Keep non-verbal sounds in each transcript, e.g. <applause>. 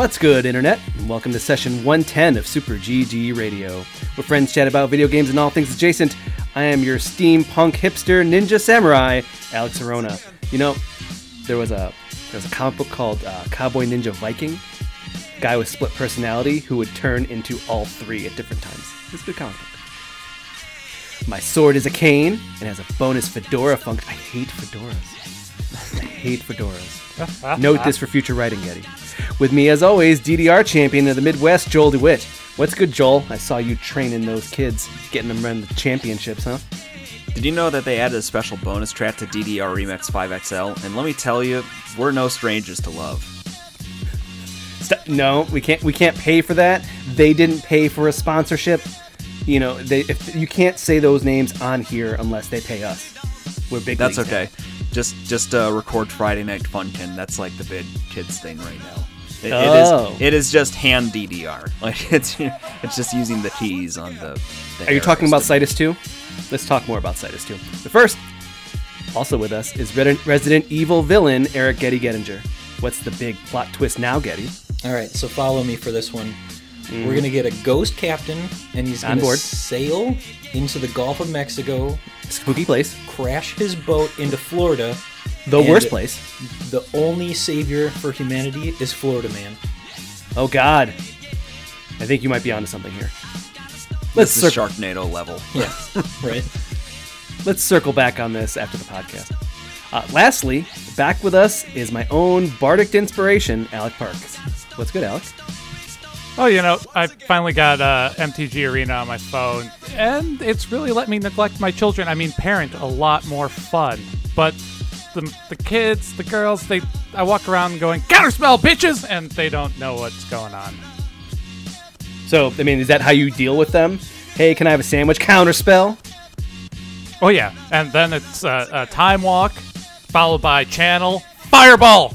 What's good, Internet? And welcome to session 110 of Super GG Radio, where friends chat about video games and all things adjacent. I am your steampunk hipster ninja samurai, Alex Arona. You know, there was a there was a comic book called uh, Cowboy Ninja Viking. Guy with split personality who would turn into all three at different times. It's a good comic book. My sword is a cane and has a bonus fedora function. I hate fedoras. I hate fedoras. <laughs> Note this for future writing, Getty. With me, as always, DDR champion of the Midwest, Joel DeWitt. What's good, Joel? I saw you training those kids, getting them run the championships, huh? Did you know that they added a special bonus track to DDR Remix 5XL? And let me tell you, we're no strangers to love. St- no, we can't. We can't pay for that. They didn't pay for a sponsorship. You know, they if you can't say those names on here unless they pay us. We're big. That's okay. now. Okay. Just just uh, record Friday Night Funkin. That's like the big kids thing right now. It, Oh. it is it is just hand DDR. <laughs> Like it's it's just using the keys on the. the Are you talking about arrows Citus 2? Let's talk more about Citus 2. But first, also with us is Resident Evil villain Eric Getty Gettinger. What's the big plot twist now, Getty? All right, so follow me for this one. We're gonna get a ghost captain, and he's On gonna board. sail into the Gulf of Mexico, Spooky place. crash his boat into Florida. The worst place. The only savior for humanity is Florida Man. Oh, God. I think you might be onto something here. This Let's is circle, Sharknado level. Yeah, <laughs> right. let's circle back on this after the podcast. Uh, lastly, back with us is my own bardic inspiration, Alec Parks. What's good, Alec? Oh, you know, I finally got uh, MTG Arena on my phone, and it's really let me neglect my children. I mean, parent a lot more fun. But the, the kids, the girls, they I walk around going counterspell, bitches, and they don't know what's going on. So, I mean, is that how you deal with them? Hey, can I have a sandwich? Counterspell? Oh yeah, and then it's uh, a time walk, followed by channel fireball.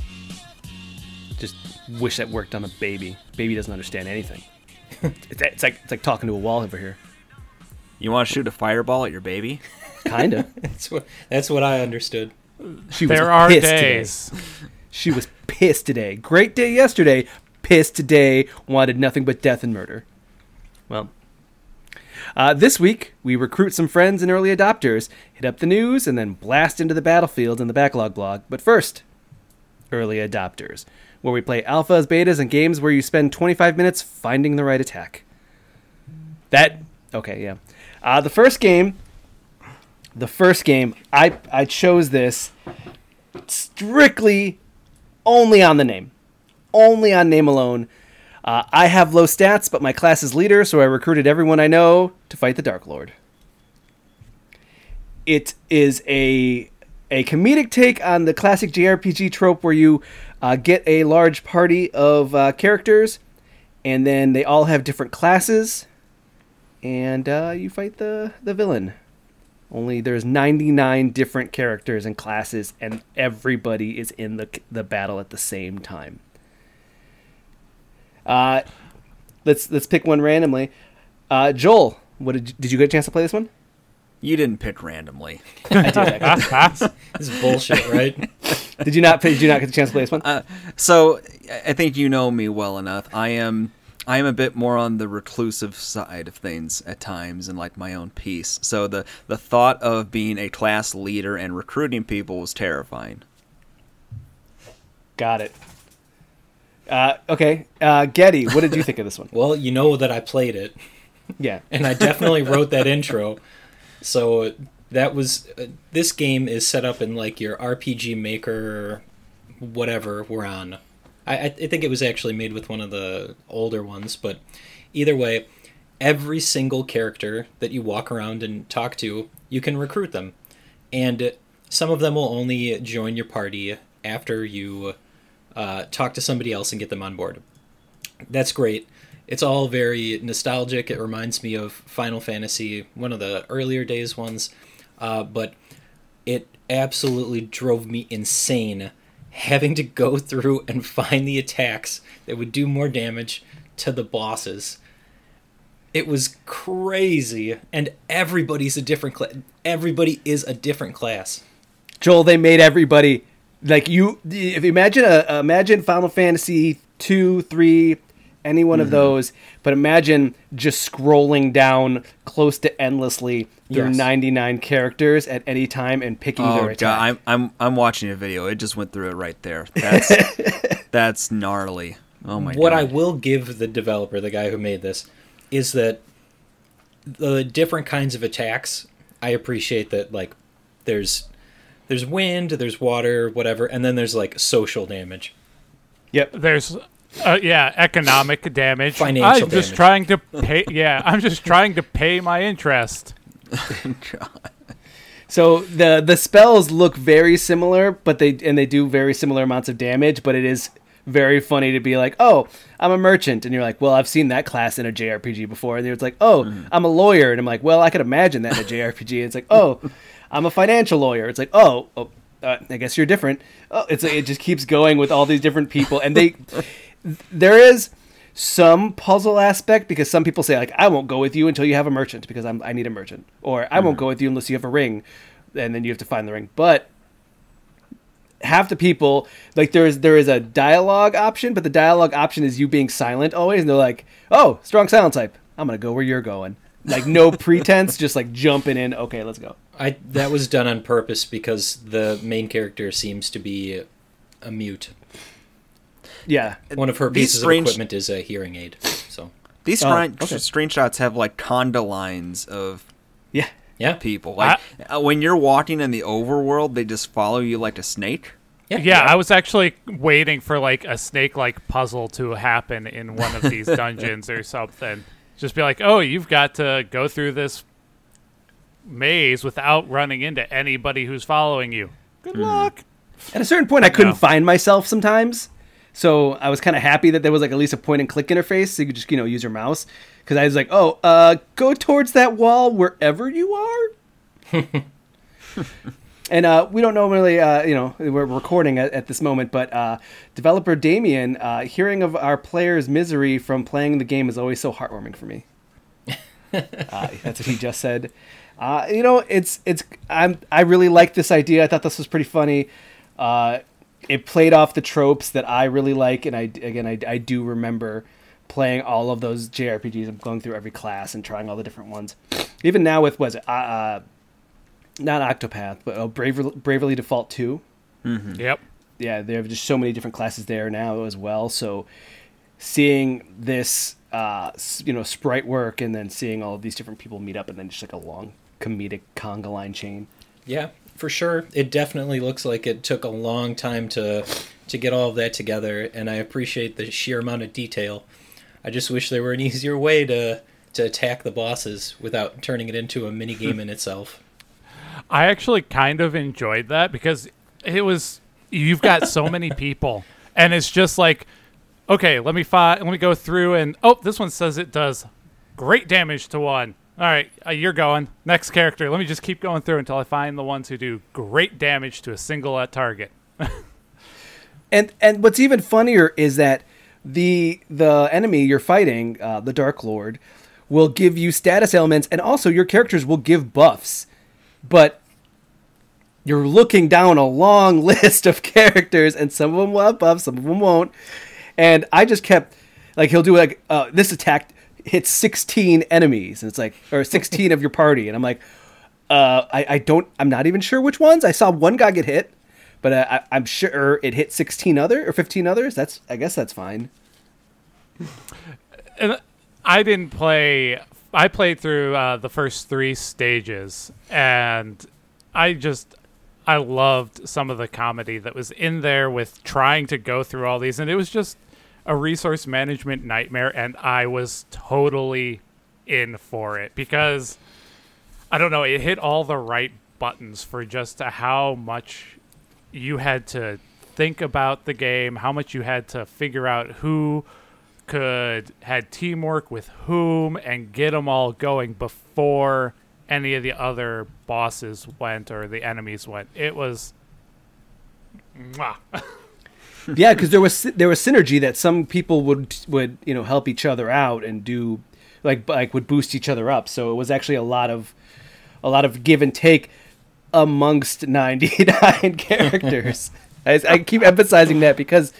Just wish that worked on a baby. Baby doesn't understand anything. <laughs> it's, it's like it's like talking to a wall over here. You want to shoot a fireball at your baby? Kinda. <laughs> That's what that's what I understood. She was There are pissed days. Today. She was pissed today. Great day yesterday. Pissed today. Wanted nothing but death and murder. Well, uh, this week we recruit some friends and early adopters, hit up the news, and then blast into the battlefield in the backlog blog. But first, early adopters, where we play alphas, betas, and games where you spend 25 minutes finding the right attack. That okay, yeah. Uh, the first game the first game I I chose this strictly only on the name, only on name alone. Uh, I have low stats, but my class is leader, so I recruited everyone I know to fight the Dark Lord. It is a a comedic take on the classic JRPG trope where you uh, get a large party of uh, characters, and then they all have different classes, and uh, you fight the the villain. Only there's 99 different characters and classes, and everybody is in the the battle at the same time. Uh, let's let's pick one randomly. Uh, Joel, what did you, did you get a chance to play this one? You didn't pick randomly. <laughs> I did. actually. <laughs> This is bullshit, right? <laughs> did you not? Did you not get the chance to play this one? Uh, so I I think you know me well enough. I am I am a bit more on the reclusive side of things at times and like my own peace. So the the thought of being a class leader and recruiting people was terrifying. Got it. Uh, okay, uh, Getty, what did you think of this one? <laughs> well, you know that I played it, Yeah, and I definitely wrote that intro. So that was uh, this game is set up in like your RPG Maker, whatever we're on. I, I think it was actually made with one of the older ones, but either way, every single character that you walk around and talk to, you can recruit them, and some of them will only join your party after you uh, talk to somebody else and get them on board. That's great. It's all very nostalgic. It reminds me of Final Fantasy, one of the earlier days ones, uh, but it absolutely drove me insane having to go <laughs> through and find the attacks that would do more damage to the bosses. It was crazy, and everybody's a different class. Everybody is a different class. Joel, they made everybody like you. If you imagine a imagine Final Fantasy two, three, any one of mm-hmm. those. But imagine just scrolling down close to endlessly through Yes. 99 characters at any time and picking their Oh attack. god, I'm I'm I'm watching a video. It just went through it right there. That's <laughs> that's gnarly. Oh my God. what god. I will give the developer, the guy who made this, is that the different kinds of attacks. I appreciate that like there's there's wind, there's water, whatever, and then there's like social damage. Yep. There's, uh, yeah, economic damage. Financial I'm just damage. trying to pay. Yeah, I'm just trying to pay my interest. <laughs> So the the spells look very similar, but they and they do very similar amounts of damage. But it is very funny to be like, oh, I'm a merchant, and you're like, well, I've seen that class in a JRPG before, and it's like, oh, I'm a lawyer, and I'm like, well, I could imagine that in a JRPG. And it's like, oh, I'm a financial lawyer. It's like, oh, oh uh, I guess you're different. Oh, it's like, it just keeps going with all these different people, and they there is some puzzle aspect because some people say like I won't go with you until you have a merchant because I'm I need a merchant. Or I won't mm-hmm. go with you unless you have a ring and then you have to find the ring. But half the people like there is there is a dialogue option but the dialogue option is you being silent always and they're like oh strong silent type. I'm gonna go where you're going. Like no <laughs> pretense just like jumping in. Okay let's go. I that was done on purpose because the main character seems to be a mute. Yeah One of her pieces strange- of equipment is a hearing aid. So These Oh, screen- okay. screenshots have like conda lines of yeah yeah, people. Like uh, when you're walking in the overworld, they just follow you like a snake. yeah, Yeah, I was actually waiting for like a snake-like puzzle to happen in one of these <laughs> dungeons or something. Just be like, oh, you've got to go through this maze without running into anybody who's following you. Good luck. At a certain point, I couldn't No. find myself sometimes, so I was kind of happy that there was like at least a point and click interface, so you could just you know use your mouse. Because I was like, oh, uh, go towards that wall wherever you are. <laughs> and uh, we don't normally, uh, you know, we're recording at, at this moment, but uh, developer Damien, uh, hearing of our players' misery from playing the game is always so heartwarming for me. <laughs> uh, that's what he just said. Uh, you know, it's it's I'm I really like this idea. I thought this was pretty funny. It played off the tropes that I really like, and I again I, I do remember playing all of those JRPGs. I'm going through every class and trying all the different ones. Even now with was it uh, uh, not Octopath, but oh, Bravely, Bravely Default Two. Yep. Yeah, there are just so many different classes there now as well. So seeing this, uh, you know, sprite work, and then seeing all of these different people meet up, and then just like a long comedic conga line chain. Yeah, for sure. It definitely looks like it took a long time to to get all of that together, and I appreciate the sheer amount of detail. I just wish there were an <laughs> easier way to to attack the bosses without turning it into a mini game in <laughs> itself. I actually kind of enjoyed that because it was you've got so many <laughs> people and it's just like okay, let me fi- let me go through and oh, this one says it does great damage to one. All right, uh, you're going. Next character. Let me just keep going through until I find the ones who do great damage to a single target. <laughs> And and what's even funnier is that the the enemy you're fighting, uh, the Dark Lord, will give you status elements, and also your characters will give buffs, but you're looking down a long <laughs> list of characters, and some of them will have buffs, some of them won't. And I just kept like he'll do like uh, this attack hits 16 enemies, and it's like or 16 of your party, and I'm like, uh, I I don't I'm not even sure which ones. I saw one guy get hit, but uh, I, I'm sure it hit 16 other or 15 others. That's I guess that's fine. and I didn't play. I played through uh, the first three stages, and I just I loved some of the comedy that was in there with trying to go through all these, and it was just a resource management nightmare, and I was totally in for it because I don't know, it hit all the right buttons for just how much you had to think about the game, how much you had to figure out who could had teamwork with whom and get them all going before any of the other bosses went or the enemies went. It was. <laughs> <laughs> yeah, because there was there was synergy that some people would would you know help each other out and do like like would boost each other up. So it was actually a lot of a lot of give and take amongst <laughs> 99 <laughs> characters. I, I keep emphasizing that because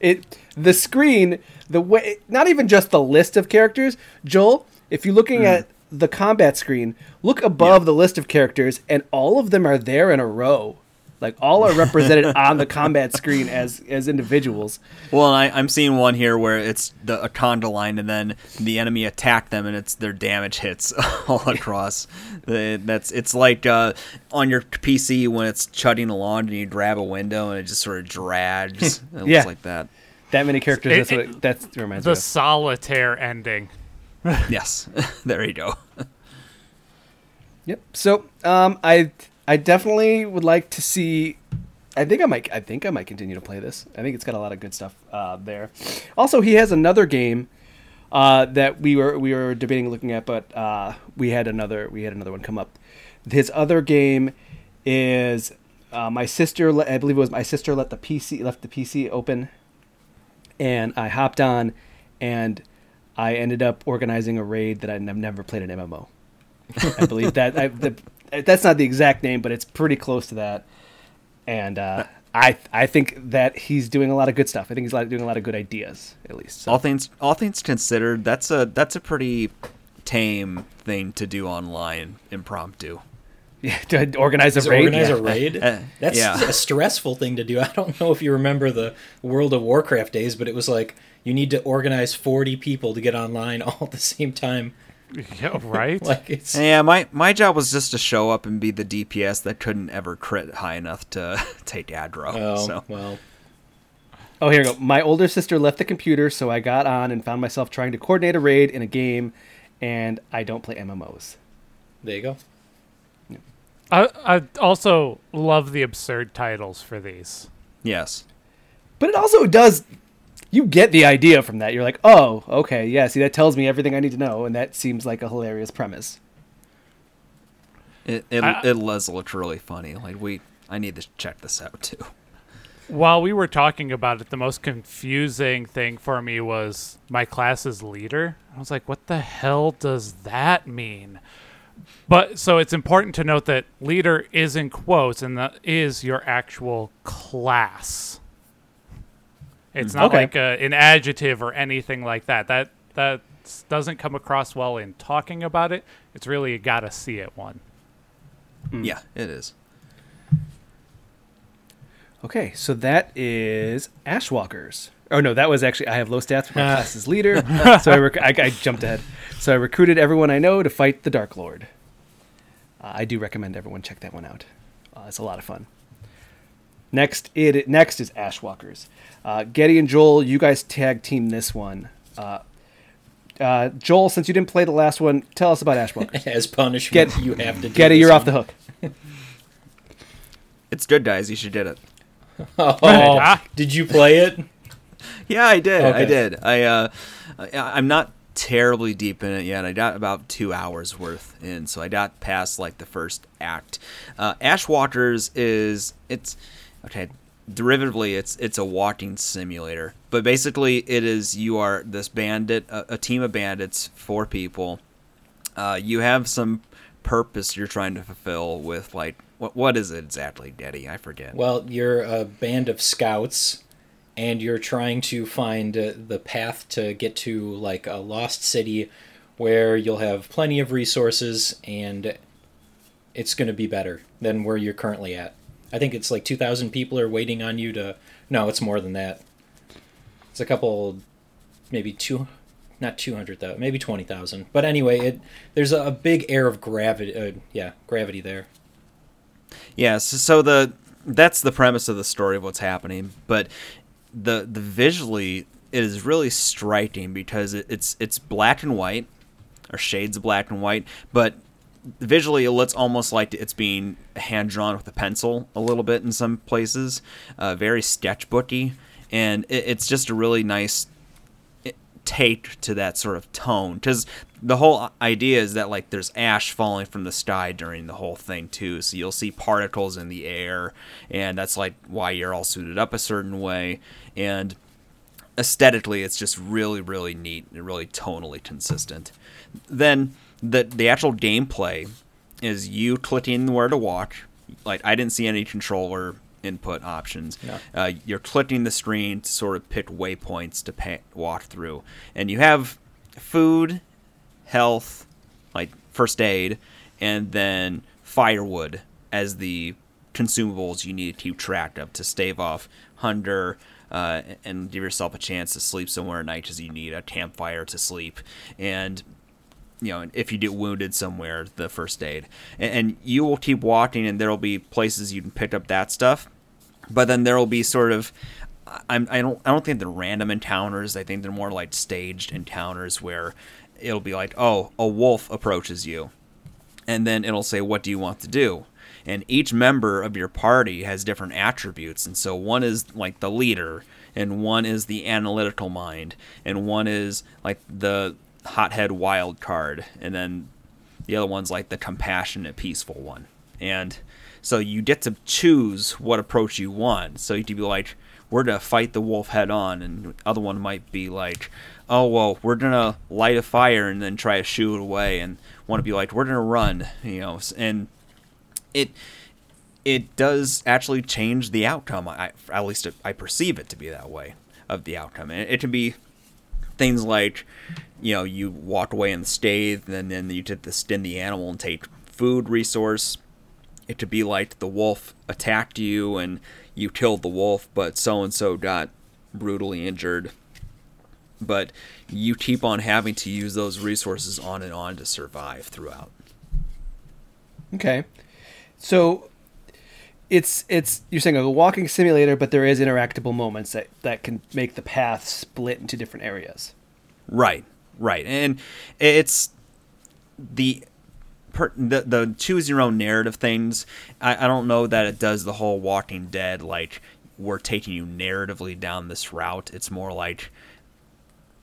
it the screen, the way, not even just the list of characters. Joel, if you're looking mm. at the combat screen, look above the list of characters, and all of them are there in a row. Like all are represented on the combat screen as as individuals. Well, I, I'm seeing one here where it's the a conda line, and then the enemy attack them, and it's their damage hits <laughs> all across. The- That's it's like uh, on your PC when it's chugging along, and you grab a window, and it just sort of drags. <laughs> It looks Yeah. like that. That many characters. It- that's what it- it, that's reminds The me. Of. solitaire ending. <laughs> Yes, there you go. Yep. So, um, I I definitely would like to see. I think I might. I think I might continue to play this. I think it's got a lot of good stuff uh, there. Also, he has another game uh, that we were we were debating looking at, but uh, we had another we had another one come up. His other game is uh, my sister. I believe it was my sister let the PC left the PC open, and I hopped on, and I ended up organizing a raid that I've never played an MMO. I believe that I, the, that's not the exact name, but it's pretty close to that. And uh, I I think that he's doing a lot of good stuff. I think he's doing a lot of good ideas, at least. So, All things all things considered, that's a that's a pretty tame thing to do online, impromptu. <laughs> yeah, to organize a To raid. organize yeah. a raid. Uh, <laughs> That's yeah. a stressful thing to do. <laughs> I don't know if you remember the World of Warcraft days, but it was like you need to organize 40 people to get online all at the same time. <laughs> Yeah, right? <laughs> Like it's Yeah, my my job was just to show up and be the DPS that couldn't ever crit high enough to <laughs> take aggro. oh so well. Oh, here we go. My older sister left the computer, so I got on and found myself trying to coordinate a raid in a game, and I don't play MMOs. There you go. I, I also love the absurd titles for these. yes, But it also does. You get the idea from that. You're like, oh, okay, yeah. See, that tells me everything I need to know, and that seems like a hilarious premise. it it, I- it does look really funny. Like we, I need to check this out too. While we were talking about it, the most confusing thing for me was my class's leader. I was like, what the hell does that mean? But so it's important to note that leader is in quotes and that is your actual class. It's not Okay. like a, an adjective or anything like that. That that doesn't come across well in talking about it. It's really a gotta see it one. Yeah, it is. Okay, so that is Ashwalkers. Oh no, that was actually I have low stats for my <laughs> class's leader, so I, rec- I, I jumped ahead. So I recruited everyone I know to fight the Dark Lord. Uh, I do recommend everyone check that one out. Uh, it's a lot of fun. Next, it next is Ashwalkers. Uh, Getty and Joel, you guys tag team this one. Uh, uh, Joel, since you didn't play the last one, tell us about Ashwalkers. <laughs> As punishment, Get- you have to. Do Getty, this you're off the hook. It's good, guys. You should get it. <laughs> Oh, Ah. did you play it? <laughs> Yeah, I did. I did. I uh, I, I'm not terribly deep in it yet. I got about two hours worth in, so I got past like the first act. Uh, Ashwalkers is it's okay. Derivatively, it's it's a walking simulator, but basically, it is you are this bandit, a, a team of bandits, four people. Uh, you have some purpose you're trying to fulfill with like what what is it exactly, Daddy? I forget. Well, you're a band of scouts, and you're trying to find uh, the path to get to like a lost city, where you'll have plenty of resources, and it's going to be better than where you're currently at. I think it's like two thousand people are waiting on you to. No, it's more than that. It's a couple, maybe two, not two hundred though, maybe twenty thousand. But anyway, it there's a, a big air of gravity. Uh, yeah, gravity there. Yeah, so, so the that's the premise of the story of what's happening, but the the visually it is really striking because it, it's it's black and white or shades of black and white, but visually it looks almost like it's being hand drawn with a pencil a little bit in some places, uh, very sketchbooky, and it, it's just a really nice take to that sort of tone. Because the whole idea is that like there's ash falling from the sky during the whole thing too. So you'll see particles in the air and that's like why you're all suited up a certain way. And aesthetically it's just really really neat and really tonally consistent. Then the the actual gameplay is you clicking where to walk like i didn't see any controller input options. No. Uh, you're clicking the screen to sort of pick waypoints to pa walk through, and you have food, health, like first aid, and then firewood as the consumables you need to keep track of to stave off hunger uh, and give yourself a chance to sleep somewhere at night because you need a campfire to sleep and you know if you get wounded somewhere the first aid. And, and you will keep walking and there will be places you can pick up that stuff. But then there will be sort of I'm, I don't I don't think they're random encounters. I think they're more like staged encounters where it'll be like, oh, a wolf approaches you, and then it'll say, what do you want to do? And each member of your party has different attributes, and so one is like the leader, and one is the analytical mind, and one is like the hothead wild card, and then the other one's like the compassionate, peaceful one. And so you get to choose what approach you want. So you could be like, we're gonna fight the wolf head on, and the other one might be like, oh well, we're gonna light a fire and then try to shoo it away, and want to be like, we're gonna run, you know, and it it does actually change the outcome. I at least I perceive it to be that way of the outcome, and it can be things like you know you walk away unscathed and then you get to skin the animal and take food resource. It could be like the wolf attacked you and you killed the wolf but so and so got brutally injured. But you keep on having to use those resources on and on to survive throughout. Okay. So it's it's you're saying a walking simulator, but there is interactable moments that that can make the path split into different areas. Right, right, and it's the per, the the choose your own narrative things. I, I don't know that it does the whole Walking Dead like we're taking you narratively down this route. It's more like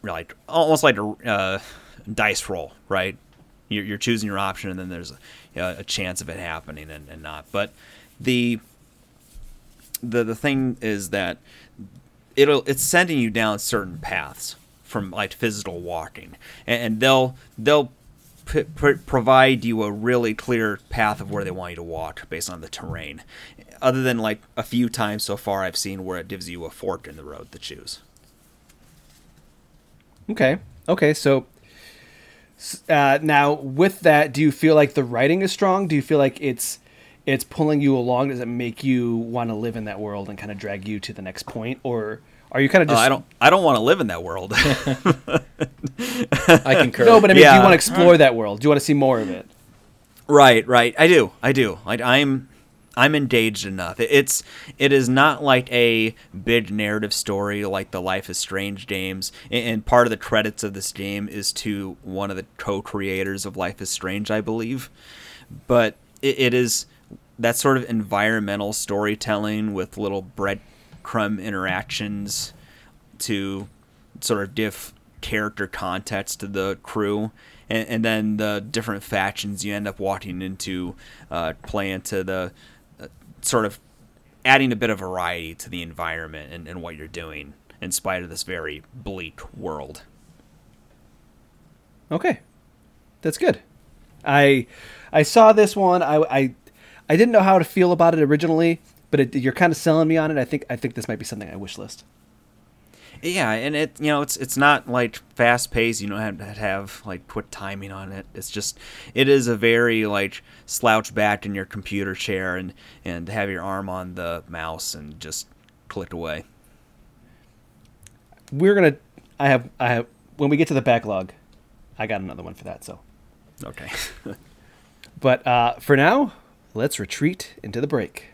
like almost like a uh, dice roll, right? You're, you're choosing your option, and then there's a, you know, a chance of it happening and, and not. But the the the thing is that it'll it's sending you down certain paths from like physical walking, and, and they'll they'll p- p- provide you a really clear path of where they want you to walk based on the terrain. Other than like a few times so far, I've seen where it gives you a fork in the road to choose. Okay. Okay. So uh, now with that, do you feel like the writing is strong? Do you feel like it's it's pulling you along? Does it make you want to live in that world and kind of drag you to the next point, or are you kind of Uh, just? I don't I don't want to live in that world. <laughs> I concur. No, but I mean, do you want to explore that world? Do you want to see more of it? Right, right. I do. I do. Like I'm I'm engaged enough. It's it is not like a big narrative story like the Life is Strange games. And, and part of the credits of this game is to one of the co-creators of Life is Strange, I believe. But it, it is that sort of environmental storytelling with little breadcrumb interactions to sort of give character context to the crew, and, and then the different factions you end up walking into uh, play into the uh, sort of adding a bit of variety to the environment and, and what you're doing in spite of this very bleak world. Okay, that's good. I I saw this one. I I, I didn't know how to feel about it originally, but it, you're kind of selling me on it. I think I think this might be something I wish list. Yeah, and it you know it's it's not like fast paced. You don't have to have like quick timing on it. It's just it is a very like slouch back in your computer chair and and have your arm on the mouse and just click away. We're gonna. I have I have when we get to the backlog, I got another one for that. So, Okay. <laughs> but uh, for now, let's retreat into the break.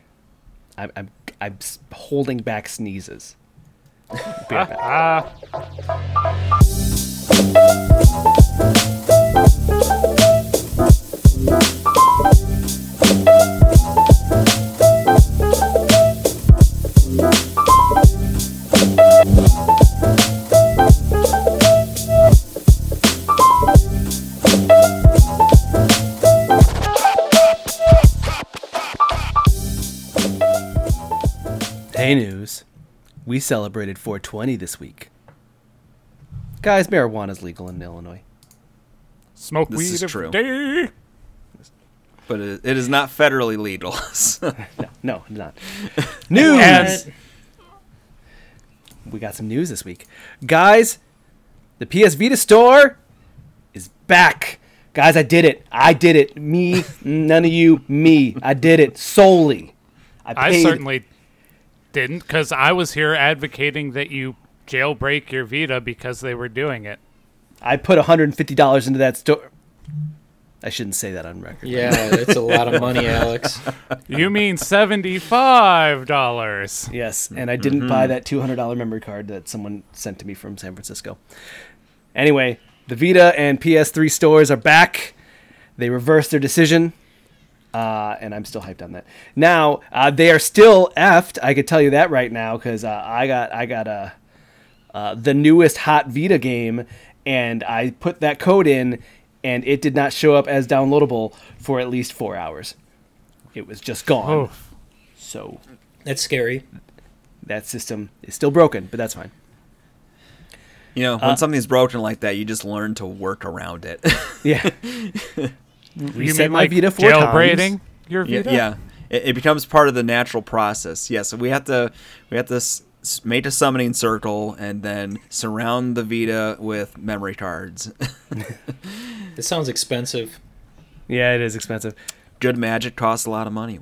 I'm I'm, I'm holding back sneezes. Be right back. Ah, ah. We celebrated 420 this week. Guys, marijuana is legal in Illinois. smoke This weed is true. day. but it, it is not federally legal. so- <laughs> No, no, not. News. And- we got some news this week. Guys, the PS Vita store is back. Guys, I did it. I did it. Me, <laughs> none of you, me. I did it solely. I, I certainly didn't, because I was here advocating that you jailbreak your Vita because they were doing it. I put $150 into that store. I shouldn't say that on record. Yeah, it's a lot of money, Alex. <laughs> You mean seventy-five dollars? Yes, and I didn't buy mm-hmm. that $200 memory card that someone sent to me from San Francisco. Anyway, the Vita and PS3 stores are back. They reversed their decision, uh, and I'm still hyped on that. Now uh, they are still effed. I could tell you that right now because uh, I got I got a uh, the newest hot Vita game, and I put that code in, and it did not show up as downloadable for at least four hours. It was just gone. Oh, So That's scary. that system is still broken, but that's fine. you know, when something's broken like that, you just learn to work around it. <laughs> Yeah. <laughs> you Reset my like Vita four jailbreaking times. your yeah, Vita? yeah. It, it becomes part of the natural process. Yeah, so we have to we have to s- s- make a summoning circle and then surround the Vita with memory cards. <laughs> This sounds expensive. Yeah, it is expensive. Good magic costs a lot of money.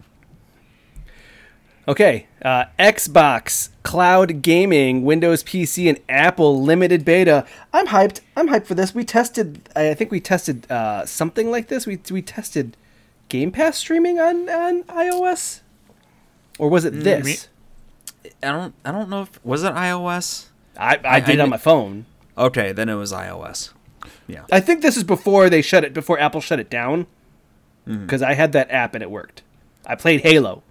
Okay, uh, Xbox, cloud gaming, Windows PC, and Apple limited beta. I'm hyped. I'm hyped for this. We tested. I think we tested uh, something like this. We we tested Game Pass streaming on on iOS, or was it this? me- I don't I don't know if was it iOS. I, I, I- did it I on my phone. Okay, then it was iOS. Yeah. I think this is before they shut it. Before Apple shut it down, because I had that app and it worked. I played Halo.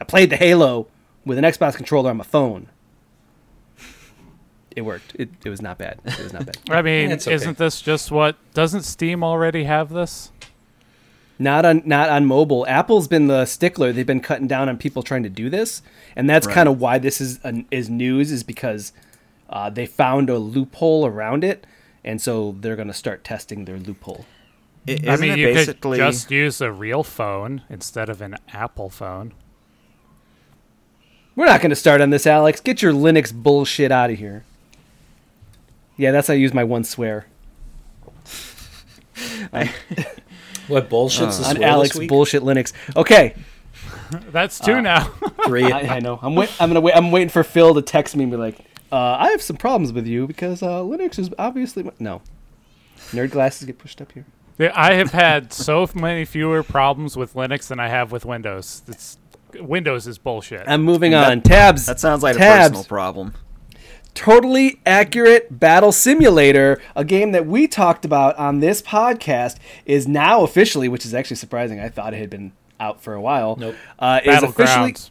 I played the Halo with an Xbox controller on my phone. It worked. It, it was not bad. It was not bad. <laughs> I mean, okay. isn't this just what? Doesn't Steam already have this? not on not on mobile. Apple's been the stickler. They've been cutting down on people trying to do this, and that's Right. kind of why this is an, is news. Is because uh, they found a loophole around it, and so they're going to start testing their loophole. I- I mean, you basically could just use a real phone instead of an Apple phone. We're not going to start on this, Alex. Get your Linux bullshit out of here. Yeah, that's how I use my one swear <laughs> What bullshit's this on Alex this week? bullshit Linux. Okay, <laughs> That's two now. Three. <laughs> I, I know. I'm wait, I'm gonna wait. I'm waiting for Phil to text me and be like, uh, "I have some problems with you because uh, Linux is obviously no." Nerd glasses get pushed up here. Yeah, I have had so many fewer problems with Linux than I have with Windows. It's Windows is bullshit. I'm moving That- on. Tabs. that sounds like a personal problem. Totally accurate battle simulator, a game that we talked about on this podcast, is now officially, which is actually surprising. I thought it had been out for a while. Nope. Uh, is officially Battlegrounds.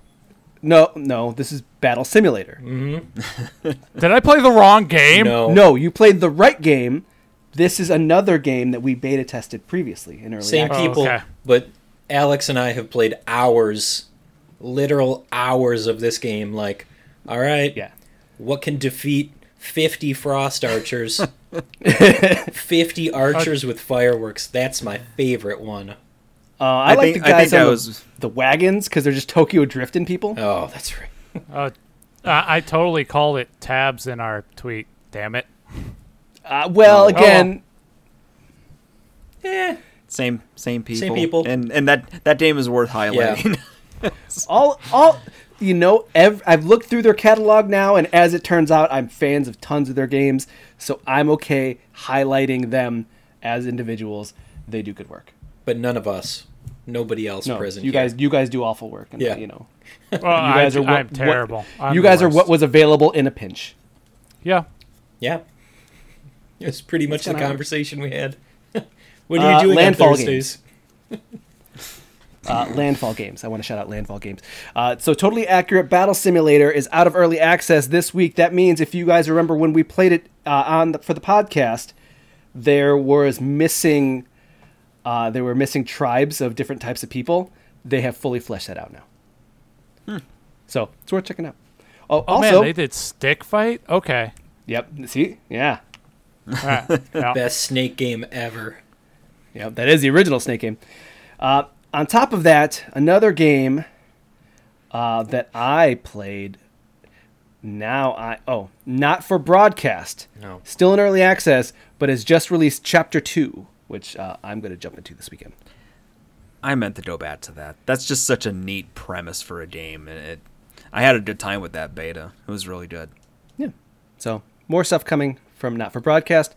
no, no. This is Battle Simulator. <laughs> Did I play the wrong game? No. No, you played the right game. This is another game that we beta tested previously in early Same access. Oh, people, okay. but Alex and I have played hours, literal hours of this game. Like, all right, Yeah. what can defeat 50 frost archers? <laughs> 50 archers with fireworks. That's my favorite one. Uh, I, like think- the guys on the, was- the wagons because they're just Tokyo drifting people. Oh, that's right. Uh, I I totally called it tabs in our tweet. Damn it. Uh, well, Oh. again, Eh, Same same people. same people. And and that that game is worth highlighting. <laughs> <laughs> all all you know, ev- I've looked through their catalog now, and as it turns out, I'm fans of tons of their games, so I'm okay highlighting them as individuals. They do good work. but none of us, nobody else No, present. you here. guys, you guys do awful work, and Yeah. you know, <laughs> Well, you guys I, are what, I'm terrible. What, I'm you the guys are what was available in a pinch. Yeah. Yeah. It's pretty much the gonna- conversation we had. <laughs> what are you Uh, doing on Landfall Thursdays? Uh, Landfall Games. I want to shout out Landfall Games. Uh, so, Totally Accurate Battle Simulator is out of early access this week. That means if you guys remember when we played it uh, on the, for the podcast, there was missing, uh, there were missing tribes of different types of people. They have fully fleshed that out now. So it's worth checking out. Oh, Oh also, man, they did stick fight. Okay. yep. See, yeah, Alright, yeah. <laughs> Best snake game ever. Yeah, that is the original Snake game. Uh, On top of that, another game uh, that I played. Now I oh not for broadcast. No. Still in early access, but has just released Chapter Two, which uh, I'm going to jump into this weekend. I meant to go back to that. That's just such a neat premise for a game, and it. I had a good time with that beta. It was really good. Yeah. So more stuff coming from not for broadcast.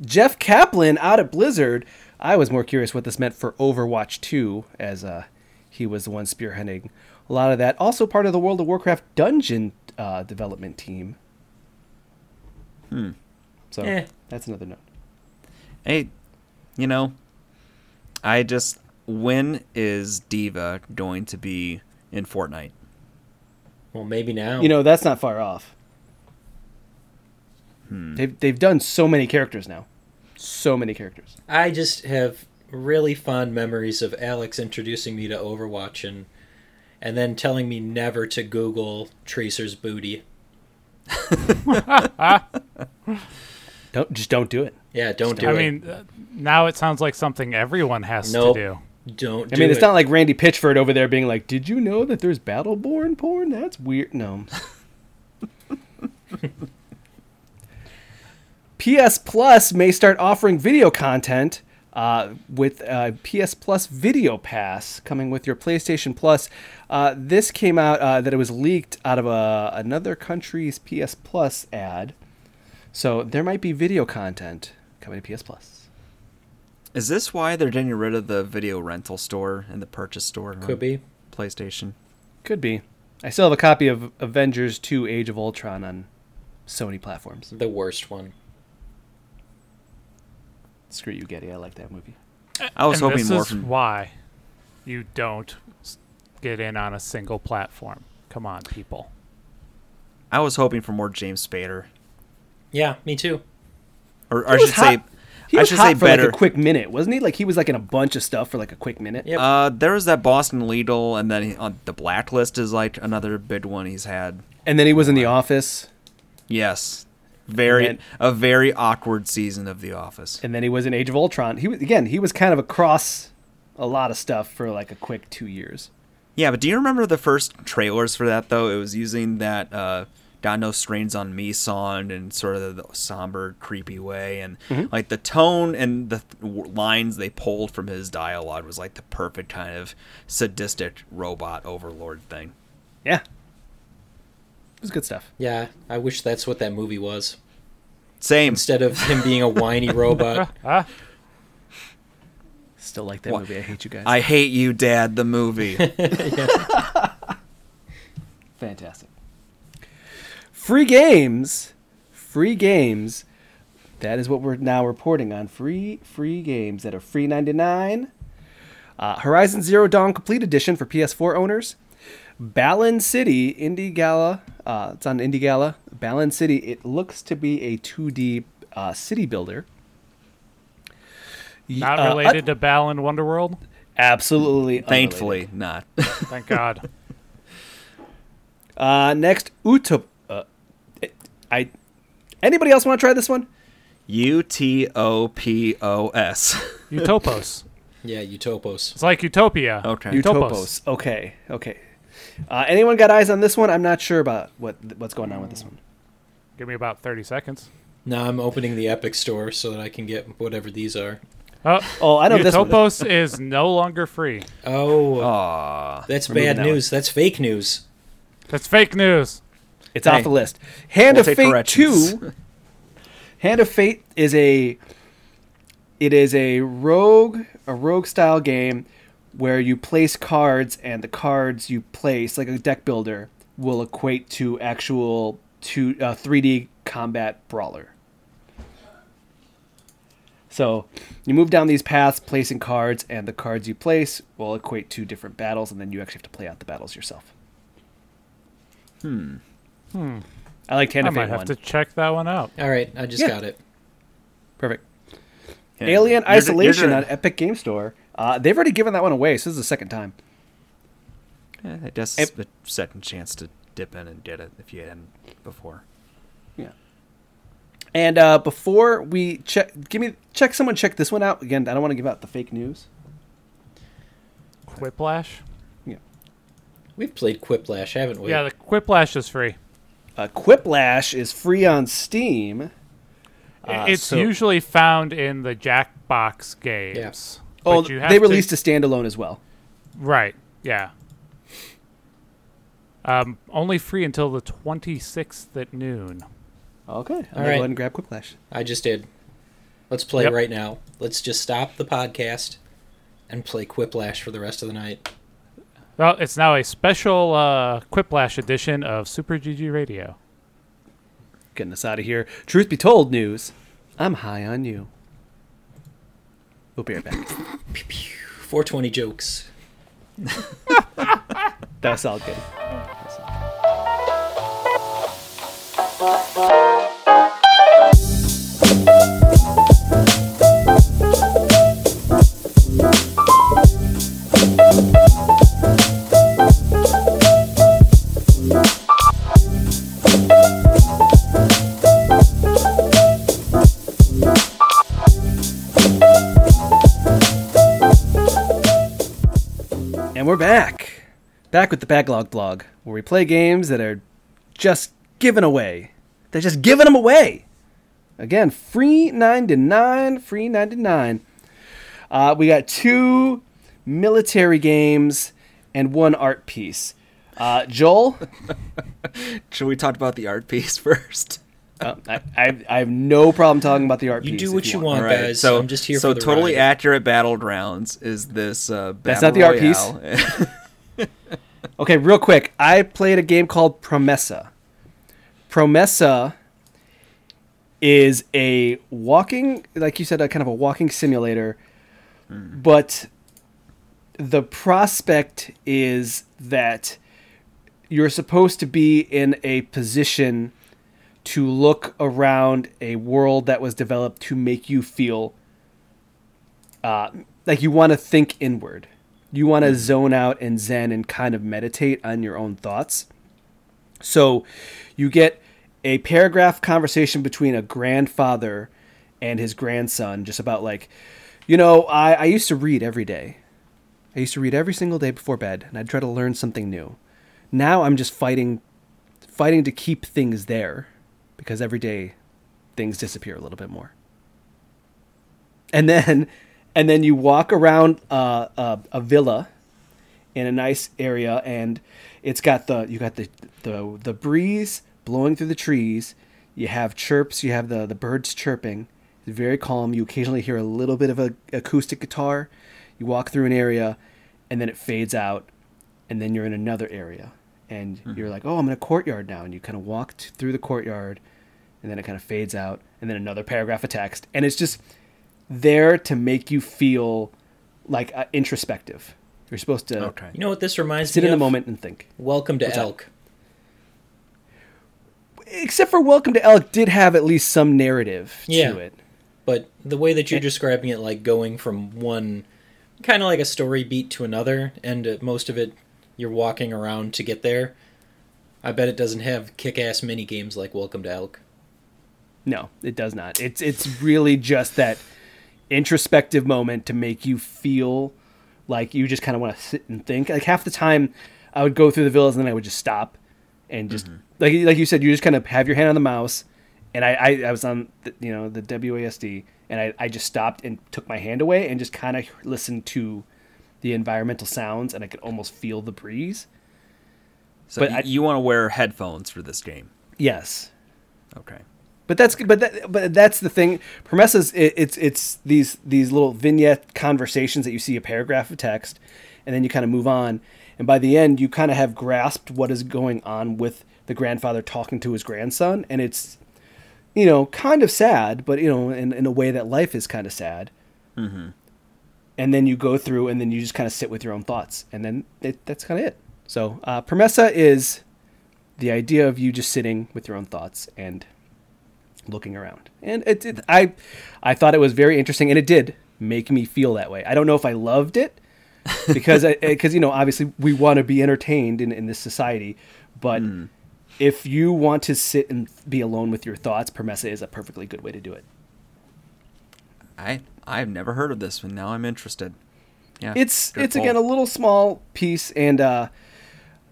Jeff Kaplan out at Blizzard. I was more curious what this meant for Overwatch 2, as uh, he was the one spearheading a lot of that. Also part of the World of Warcraft dungeon uh, development team. Hmm. So Eh. that's another note. Hey, you know, I just when is D.Va going to be in Fortnite? Well, maybe now. You know, that's not far off. Hmm. They've, they've done so many characters now. So many characters. I just have really fond memories of Alex introducing me to Overwatch and and then telling me never to Google Tracer's booty. <laughs> Don't just don't do it. Yeah, don't do I it. I mean, now it sounds like something everyone has Nope. to do. don't. I do mean, it's it. not like Randy Pitchford over there being like, "Did you know that there's Battleborn porn? That's weird." No. <laughs> PS Plus may start offering video content uh, with uh, PS Plus Video Pass coming with your PlayStation Plus. Uh, this came out uh, that it was leaked out of a, another country's PS Plus ad, so there might be video content coming to PS Plus. Is this why they're getting rid of the video rental store and the purchase store? on could be. PlayStation. Could be. I still have a copy of Avengers 2 Age of Ultron on Sony platforms. The worst one. Screw you, Getty. I like that movie. I was and hoping this more is from. why you don't get in on a single platform. Come on, people. I was hoping for more James Spader, Yeah, me too. or, or I was should say, hot. He I was should hot say for better. like a quick minute, wasn't he? Like he was like in a bunch of stuff for like a quick minute. Yep. Uh, there was that Boston Legal, and then he, on the Blacklist is like another big one he's had. And then he was in The Office, Yes, very And a very awkward season of The Office. and then he was in Age of Ultron. He was again. He was kind of across a lot of stuff for like a quick two years. Yeah, but do you remember the first trailers for that though? It was using that uh, "Got No Strings on Me" song in sort of the somber, creepy way, and like the tone and the th- lines they pulled from his dialogue was like the perfect kind of sadistic robot overlord thing. Yeah, it was good stuff. Yeah, I wish that's what that movie was. Same. Instead of him being a whiny <laughs> robot. Still like that What? movie. I hate you guys. I hate you, Dad. The movie. <laughs> Fantastic. Free games. Free games. That is what we're now reporting on. Free, free games that are free 99. Uh, Horizon Zero Dawn Complete Edition for PS4 owners. Ballon City Indie Gala. Uh, it's on Indie Gala. Ballon City. It looks to be a 2D uh, city builder. Y- not uh, related to Balan Wonderworld. Absolutely. unrelated. Thankfully, not. <laughs> Thank God. Uh, next, Utop. Uh, I. Anybody else want to try this one? U T O P O S. <laughs> Utopos. Yeah, Utopos. It's like Utopia. Okay. Utopos. Okay. Okay. Uh, anyone got eyes on this one? I'm not sure about what what's going on with this one. Give me about 30 seconds. Now I'm opening the Epic Store so that I can get whatever these are. Oh, Oh, I know this one. Utopos is no longer free. Oh, Aw. that's we're moving bad that news. That's fake news. That's fake news. It's Hey, off the list. Hand we'll of Fate corrections. Two. Hand of Fate is a. It is a rogue a rogue style game where you place cards and the cards you place like a deck builder will equate to actual to uh, 3D combat brawler. So you move down these paths, placing cards, and the cards you place will equate to different battles, and then you actually have to play out the battles yourself. Hmm. Hmm. I like Hand I of might Fate have one. to check that one out. All right, I just Yeah. got it. Perfect. Yeah. Alien You're- Isolation you're on Epic Game Store. Uh, they've already given that one away, so this is the second time. Yeah, I guess Ep- it's a second chance to dip in and get it if you hadn't before. Yeah. And uh, before we check, give me check. Someone check this one out again. I don't want to give out the fake news. Quiplash. Yeah. We've played Quiplash, haven't we? Yeah, the Quiplash is free. Uh, Quiplash is free on Steam. Uh, it's so- usually found in the Jackbox games. Oh, But you have they to- released a standalone as well. Right. Yeah. Um, only free until the 26th at noon. Okay, I'm All gonna right. go ahead and grab Quiplash. I just did. Let's play Yep. right now. Let's just stop the podcast and play Quiplash for the rest of the night. Well, it's now a special uh, Quiplash edition of Super GG Radio. Getting us out of here. Truth be told, news. I'm high on you. We'll be right back. 420 jokes. <laughs> That's all good. And Back with the Backlog blog, where we play games that are just given away. They're just giving them away. Again, free 99, free 99. Uh, we got two military games and one art piece. Uh, Joel, <laughs> Should we talk about the art piece <laughs> first? uh, I, I, I have no problem talking about the art You piece. do what you want. want, All right, guys. So I'm just here so for the totally ride. accurate battlegrounds is this uh, That's battle not the art piece. <laughs> Okay, real quick. I played a game called Promesa. Promesa is a walking, like you said, a kind of a walking simulator, but the prospect is that you're supposed to be in a position to look around a world that was developed to make you feel uh, like you want to think inward. You want to zone out and zen and kind of meditate on your own thoughts. So you get a paragraph conversation between a grandfather and his grandson, just about like, you know, I, I used to read every day. I used to read every single day before bed, and I'd try to learn something new. Now I'm just fighting, fighting to keep things there, because every day things disappear a little bit more and then and then you walk around uh, a, a villa in a nice area and it's got the you got the the the breeze blowing through the trees. You have chirps you have the the birds chirping. It's very calm. You occasionally hear a little bit of a acoustic guitar. You walk through an area and then it fades out and then you're in another area. And you're like oh i'm in a courtyard now. And you kind of walk t- through the courtyard and then it kind of fades out and then another paragraph of text. And it's just there to make you feel like uh, introspective. You're supposed to Okay. You know what this reminds sit me Sit in the moment and think. Welcome to What's that? Elk. Except for Welcome to Elk did have at least some narrative Yeah. to it. But the way that you're Eh. describing it, like going from one kind of like a story beat to another, and uh, most of it you're walking around to get there. I bet it doesn't have kick-ass mini games like Welcome to Elk. No, it does not. It's it's really just that introspective moment to make you feel like you just kind of want to sit and think. Like half the time, I would go through the villas and then I would just stop and just mm-hmm. like like you said, you just kind of have your hand on the mouse. And I, I, I was on the, you know the WASD and I, I just stopped and took my hand away and just kind of listened to the environmental sounds and I could almost feel the breeze. So But I- you want to wear headphones for this game? Yes, Okay. But that's but that but that's the thing. Promesas it, it's it's these these little vignette conversations that you see a paragraph of text, and then you kind of move on, and by the end you kind of have grasped what is going on with the grandfather talking to his grandson, and it's you know kind of sad, but you know in in a way that life is kind of sad. Mm-hmm. And then you go through, and then you just kind of sit with your own thoughts, and then it, that's kind of it. So uh, Promesa is the idea of you just sitting with your own thoughts and looking around. And it, it I I thought it was very interesting and it did make me feel that way. I don't know if I loved it <laughs> because because eh, you know obviously we want to be entertained in, in this society, but hmm. if you want to sit and be alone with your thoughts, Promesa is a perfectly good way to do it. I I've never heard of this, and now I'm interested. Yeah, it's it's again a little small piece, and uh,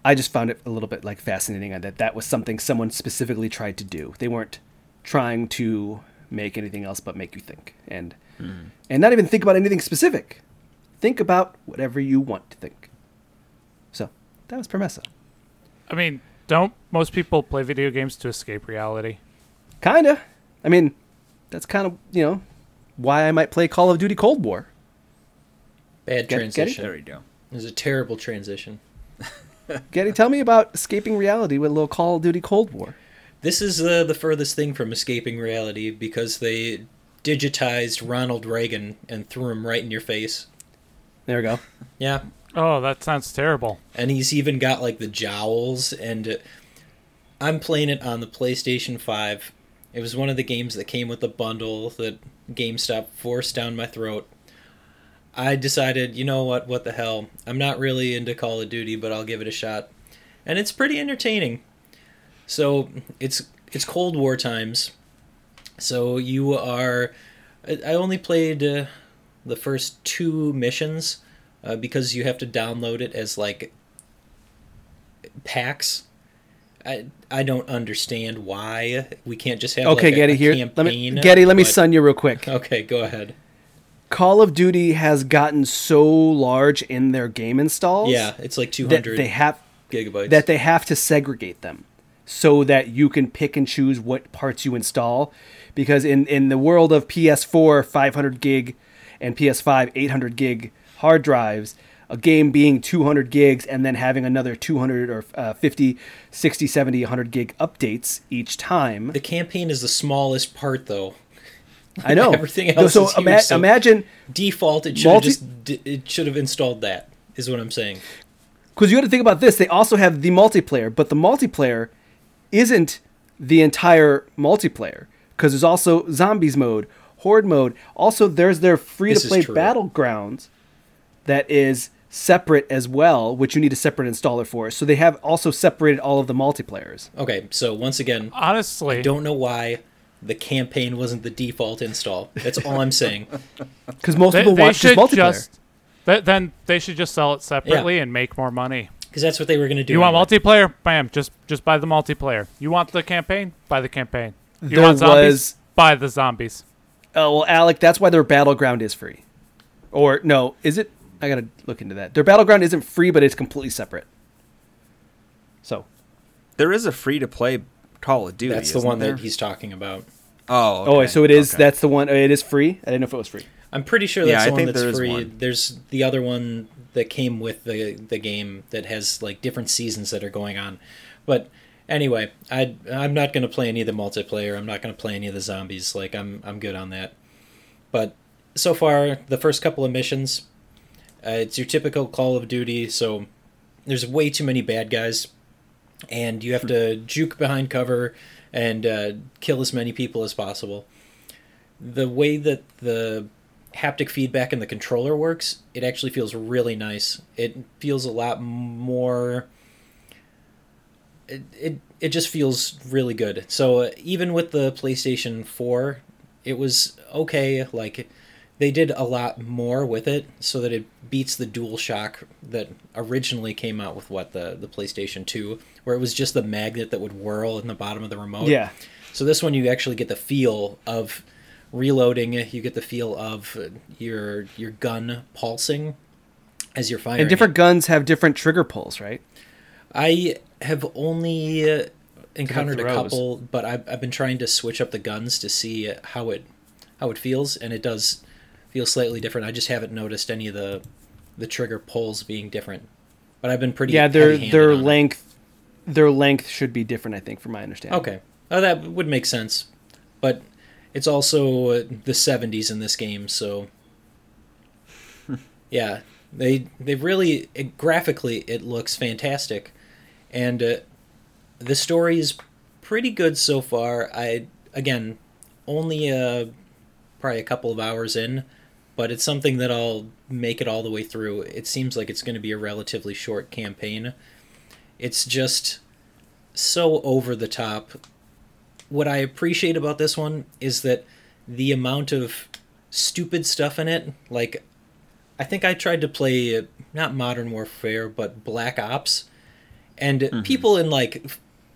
I just found it a little bit like fascinating uh, that that was something someone specifically tried to do. They weren't trying to make anything else but make you think, and mm. and not even think about anything specific. Think about whatever you want to think. So that was Promesa. I mean, don't most people play video games to escape reality? Kinda. I mean, that's kind of you know why I might play Call of Duty Cold War. Bad Get- get transition. There you go. It was a terrible transition. Getty, tell me about escaping reality with a little Call of Duty Cold War. This is uh, the furthest thing from escaping reality because they digitized Ronald Reagan and threw him right in your face. There we go. Yeah, Oh, that sounds terrible. and he's even got like the jowls and uh, i'm playing it on the playstation 5 it was one of the games that came with the bundle that gamestop forced down my throat i decided you know what what the hell i'm not really into call of duty but i'll give it a shot and it's pretty entertaining so it's it's cold war times so you are i only played uh, the first two missions uh, because you have to download it as like packs. I I don't understand why we can't just have Okay, like, a- Getty, a here. Let me Getty, let me but- sun you real quick. Okay, go ahead. Call of Duty has gotten so large in their game installs Yeah, it's like two hundred. they have gigabytes. that they have to segregate them so that you can pick and choose what parts you install because in in the world of PS4 500 gig and PS5 800 gig hard drives a game being 200 gigs and then having another 200 or uh, 50 60 70 100 gig updates each time the campaign is the smallest part, though. I know <laughs> Everything else so is huge, ima- so- imagine Default, it should have just it should have installed that. Is what I'm saying. because you got to think about this. They also have the multiplayer, but the multiplayer isn't the entire multiplayer because there's also zombies mode, horde mode. Also, there's their free to play true. battlegrounds that is separate as well, which you need a separate installer for. So they have also separated all of the multiplayers. Okay, so once again, Honestly, I don't know why the campaign wasn't the default install. That's all I'm saying. <laughs> Because most they, people watch just should multiplayer. just th- then they should just sell it separately and make more money. Because that's what they were going to do. You want multiplayer? Bam! Just just buy the multiplayer. You want the campaign? Buy the campaign. You There want zombies? was- Buy the zombies. Oh well, Alec, that's why their battleground is free. Or no, is it? I gotta look into that. Their battleground isn't free, but it's completely separate. So There is a free to play Call of Duty. That's the isn't one there? that he's talking about. Oh, Oh, so it is. okay. That's the one. It is free. I didn't know if it was free. I'm pretty sure Yeah, that's I the one think that's there is free. one. There's the other one that came with the the game that has like different seasons that are going on. But anyway, I I'm not going to play any of the multiplayer. I'm not going to play any of the zombies. Like I'm I'm good on that. But so far, the first couple of missions, uh, it's your typical Call of Duty. So there's way too many bad guys, and you have to juke behind cover and uh, kill as many people as possible. The way that the haptic feedback in the controller works, it actually feels really nice. It feels a lot more. It, it, it just feels really good. So uh, even with the PlayStation 4, it was okay. Like they did a lot more with it so that it beats the DualShock that originally came out with what the the PlayStation 2 where it was just the magnet that would whirl in the bottom of the remote. Yeah. So this one you actually get the feel of reloading, you get the feel of your your gun pulsing as you're firing. And different guns have different trigger pulls, right? I have only uh, encountered a couple, but I've, I've been trying to switch up the guns to see how it how it feels, and it does feel slightly different. I just haven't noticed any of the the trigger pulls being different, but I've been pretty Yeah, their their on it. length, their length should be different. I think, from my understanding. Okay, oh, that would make sense, but it's also the '70s in this game, so <laughs> yeah, they they really it, graphically it looks fantastic, and uh, the story is pretty good so far. I again only uh, probably a couple of hours in, but it's something that I'll make it all the way through. It seems like it's going to be a relatively short campaign. It's just so over the top. What I appreciate about this one is that the amount of stupid stuff in it, like I think I tried to play not Modern Warfare, but Black Ops, and people in like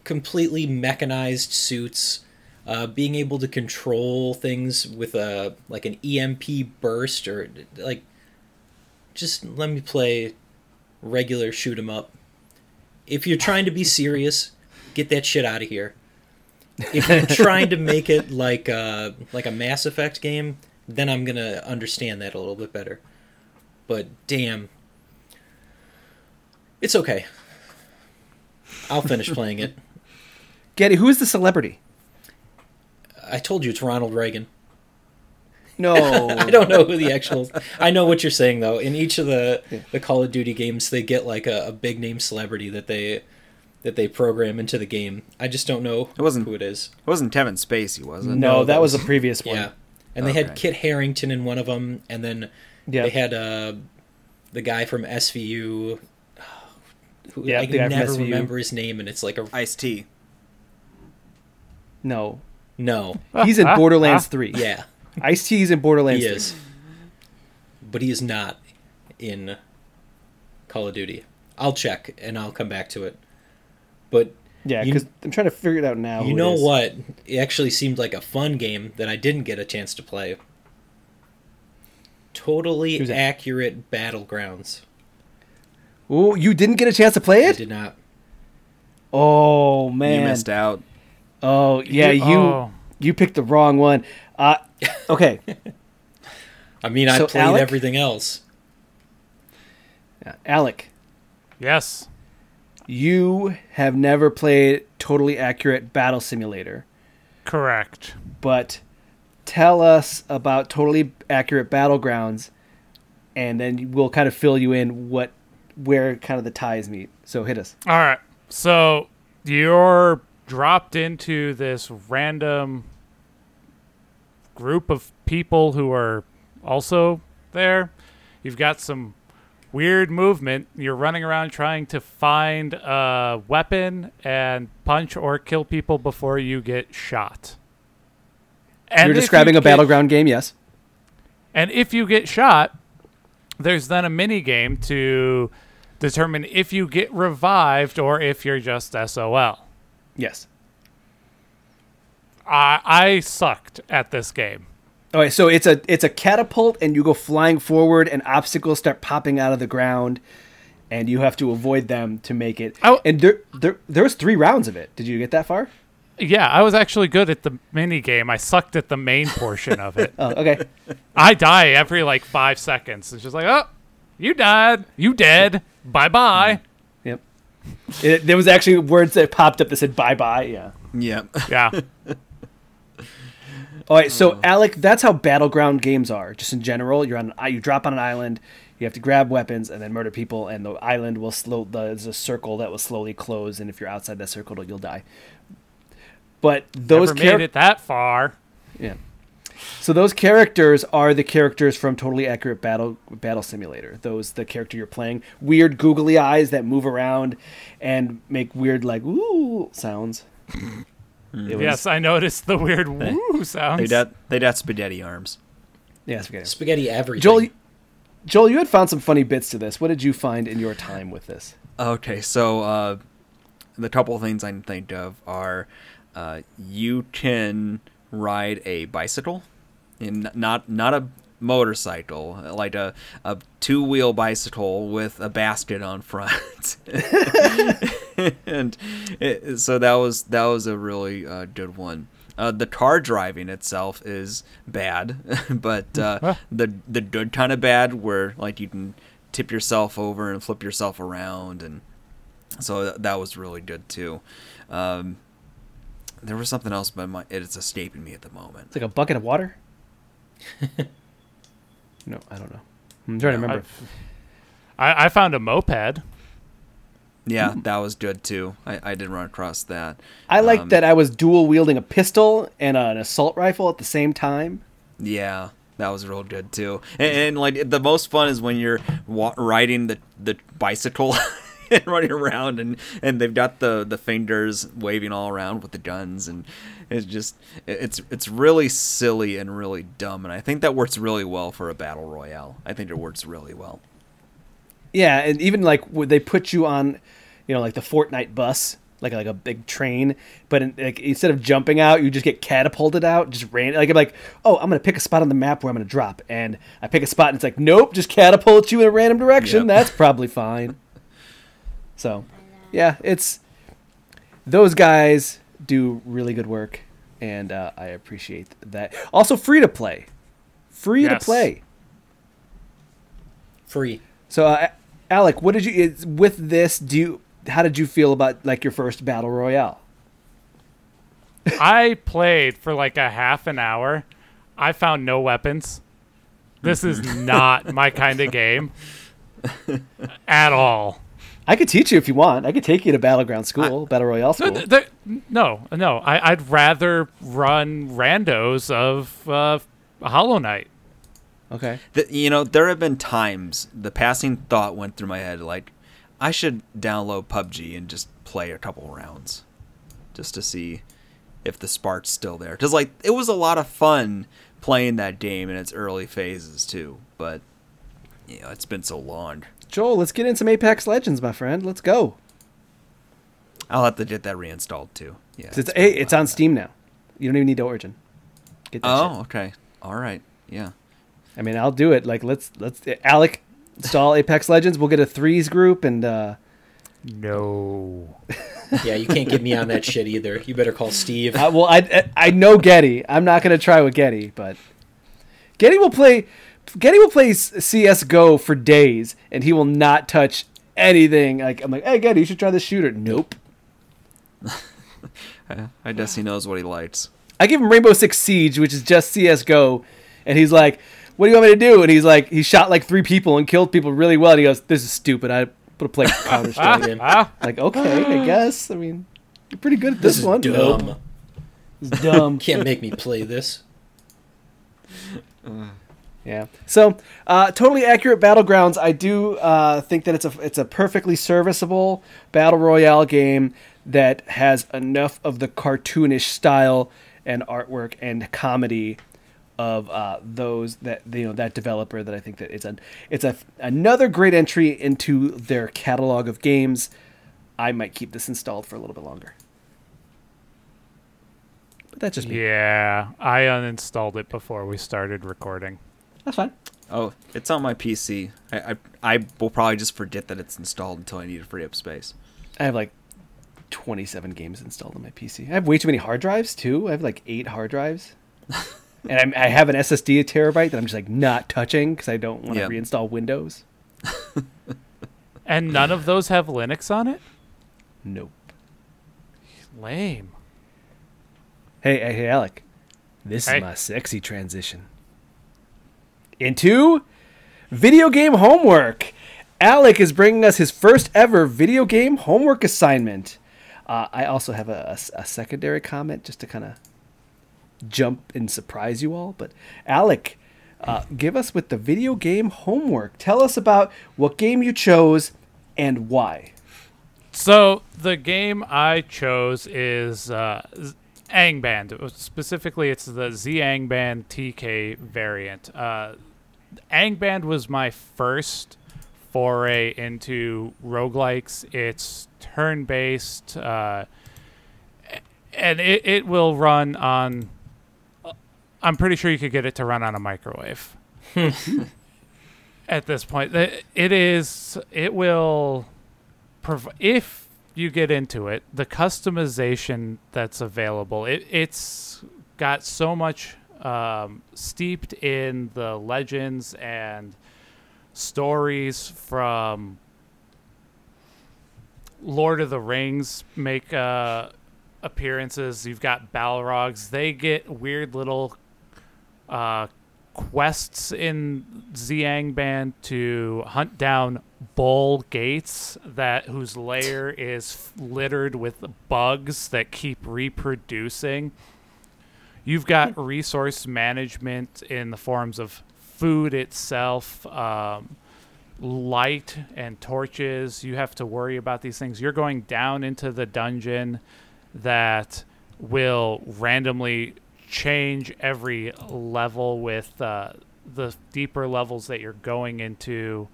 completely mechanized suits, uh, being able to control things with a like an EMP burst or like, just let me play regular shoot 'em up. If you're trying to be serious, get that shit out of here. If you're trying to make it like a, like a Mass Effect game, then I'm gonna understand that a little bit better. But damn, it's okay. I'll finish playing it. <laughs> Getty, who is the celebrity? I told you it's Ronald Reagan. No. <laughs> I don't know who the actual. I know what you're saying though. In each of the the Call of Duty games, they get like a, a big name celebrity that they that they program into the game. I just don't know It wasn't- who it is. It wasn't Kevin Spacey, was it? No, No, that that was a previous one. Yeah, and they had Kit Harington in one of them, and then Yeah. they had uh, the guy from SVU. Who, Yeah, I the guy can from never SVU. remember his name, and it's like a Ice T. No. no. <laughs> He's in Borderlands. 3. Yeah, Ice T is in Borderlands he 3. is, but he is not in Call of Duty. I'll check and I'll come back to it. But Yeah, because I'm trying to figure it out now. you who it know what? It actually seemed like a fun game that I didn't get a chance to play. Totally accurate battlegrounds. Oh, you didn't get a chance to play it? I did not. Oh man. You missed out. Oh yeah, you Oh. you picked the wrong one. Uh, <laughs> okay. I mean, I played Alec? everything else. Uh, Alec, Yes. You have never played totally accurate battle simulator, Correct. but tell us about totally accurate battlegrounds, and then we'll kind of fill you in what where kind of the ties meet. So hit us. All right. So you're dropped into this random group of people who are also there. You've got some weird movement. You're running around trying to find a weapon and punch or kill people before you get shot. And You're describing you a get- battleground game, yes? and if you get shot, there's then a mini game to determine if you get revived or if you're just SOL. Yes. I I sucked at this game. Okay, so it's a it's a catapult, and you go flying forward, and obstacles start popping out of the ground, and you have to avoid them to make it. Oh. And there there there was three rounds of it. Did you get that far? Yeah, I was actually good at the mini game. I sucked at the main portion of it. <laughs> Oh, okay. I die every like five seconds. It's just like, oh, you died. You dead. Bye bye. yep. It, there was actually words that popped up that said "bye bye." Yeah. Yep. Yeah. <laughs> All right, so hmm. Alec, that's how battleground games are. Just in general, you're on you drop on an island, you have to grab weapons and then murder people, and the island will slow. There's a circle that will slowly close, and if you're outside that circle, you'll die. But those Never char- made it that far. yeah. So those characters are the characters from Totally Accurate Battle Battle Simulator. Those the character you're playing. Weird googly eyes that move around and make weird like ooh sounds. <laughs> It was- Yes, I noticed the weird woo sounds. They got they got spaghetti arms. Yeah, spaghetti. Spaghetti everything. Joel, Joel, you had found some funny bits to this. What did you find in your time with this? Okay, so uh, the couple of things I can think of are uh, you can ride a bicycle, and not not a motorcycle, like a, a two wheel bicycle with a basket on front, <laughs> and it, so that was that was a really uh, good one. Uh, the car driving itself is bad, <laughs> but uh, the the good kind of bad, where like you can tip yourself over and flip yourself around, and so th- that was really good too. Um, there was something else, but my, it's escaping me at the moment. It's like a bucket of water. <laughs> no, I don't know. I'm trying to remember. I, I found a moped. Yeah, that was good too. I, I did run across that. I like Um, that I was dual wielding a pistol and an assault rifle at the same time. Yeah, that was real good too. And, and like the most fun is when you're wa- riding the the bicycle. <laughs> and <laughs> running around, and and they've got the the fingers waving all around with the guns, and it's just it's it's really silly and really dumb, and I think that works really well for a battle royale. I think it works really well. Yeah, and even like would they put you on, you know, like the Fortnite bus, like like a big train, but in, like instead of jumping out, you just get catapulted out, just ran. Like I'm like, oh, I'm gonna pick a spot on the map where I'm gonna drop, and I pick a spot, and it's like, nope, just catapult you in a random direction. Yep. That's probably fine. So, yeah, it's those guys do really good work, and uh, I appreciate that. Also, free to play, free to play. Free. So, uh, Alec, what did you is, with this? Do you how did you feel about like your first battle royale? <laughs> I played for like a half an hour. I found no weapons. This is <laughs> not my kind of game <laughs> at all. I could teach you if you want. I could take you to battleground school, battle royale No, school. th- th- no, no. I, I'd rather run randos of uh, Hollow Knight. Okay. The, you know, there have been times the passing thought went through my head like, I should download PUBG and just play a couple rounds, just to see if the spark's still there. Because like it was a lot of fun playing that game in its early phases too, but you know it's been so long. Joel, let's get in some Apex Legends, my friend. Let's go. I'll have to get that reinstalled too. Yeah. 'Cause It's, hey, it's while. on Steam now. You don't even need to Origin. Get that Oh, shit. okay. All right. Yeah. I mean, I'll do it. Like, let's let's Alec install <laughs> Apex Legends. We'll get a threes group, and uh, No. <laughs> Yeah, you can't get me on that shit either. You better call Steve. I, well, I I- I know Getty. I'm not gonna try with Getty, but Getty will play. Getty will play s- CS:GO for days, and he will not touch anything. Like I'm like, hey, Getty, you should try this shooter. Nope. <laughs> I, I guess he knows what he likes. I give him Rainbow Six Siege, which is just CS:GO, and he's like, "What do you want me to do?" And he's like, he shot like three people and killed people really well. And he goes, "This is stupid. I put a play Counter Ah, Strike." ah. like, okay, I guess. I mean, you're pretty good at this, This is one. dumb. Nope. It's dumb. <laughs> Can't make me play this. <laughs> Yeah. So, uh, totally accurate battlegrounds. I do uh, think that it's a it's a perfectly serviceable battle royale game that has enough of the cartoonish style and artwork and comedy of uh, those that you know that developer that I think that it's a it's a another great entry into their catalog of games. I might keep this installed for a little bit longer. But that's just me. Yeah, I uninstalled it before we started recording. That's fine. Oh, it's on my PC. I, I I will probably just forget that it's installed until I need to free up space. I have like 27 games installed on my PC. I have way too many hard drives too. I have like eight hard drives, <laughs> and I'm, I have an SSD a terabyte that I'm just like not touching because I don't want to Yeah. reinstall Windows. <laughs> And none of those have Linux on it? Nope. Lame. Hey, hey, hey, Alec. This Hey. is my sexy transition into video game homework. Alec is bringing us his first ever video game homework assignment. Uh, I also have a, a- a secondary comment just to kind of jump and surprise you all. But Alec, uh, give us with the video game homework. Tell us about what game you chose and why. So the game I chose is uh, Angband. Specifically, it's the ZAngband TK variant. Uh, Angband was my first foray into roguelikes. It's turn-based, uh, and it, it will run on. I'm pretty sure you could get it to run on a microwave. <laughs> At this point, It- it is. It will prov- if you get into it, the customization that's available, it, it's got so much um, steeped in the legends and stories from Lord of the Rings make uh, appearances. You've got Balrogs. They get weird little uh, quests in Zangband to hunt down bull gates that whose lair is littered with bugs that keep reproducing. You've got <laughs> resource management in the forms of food itself, um, light and torches. You have to worry about these things. You're going down into the dungeon that will randomly change every level with uh, the deeper levels that you're going into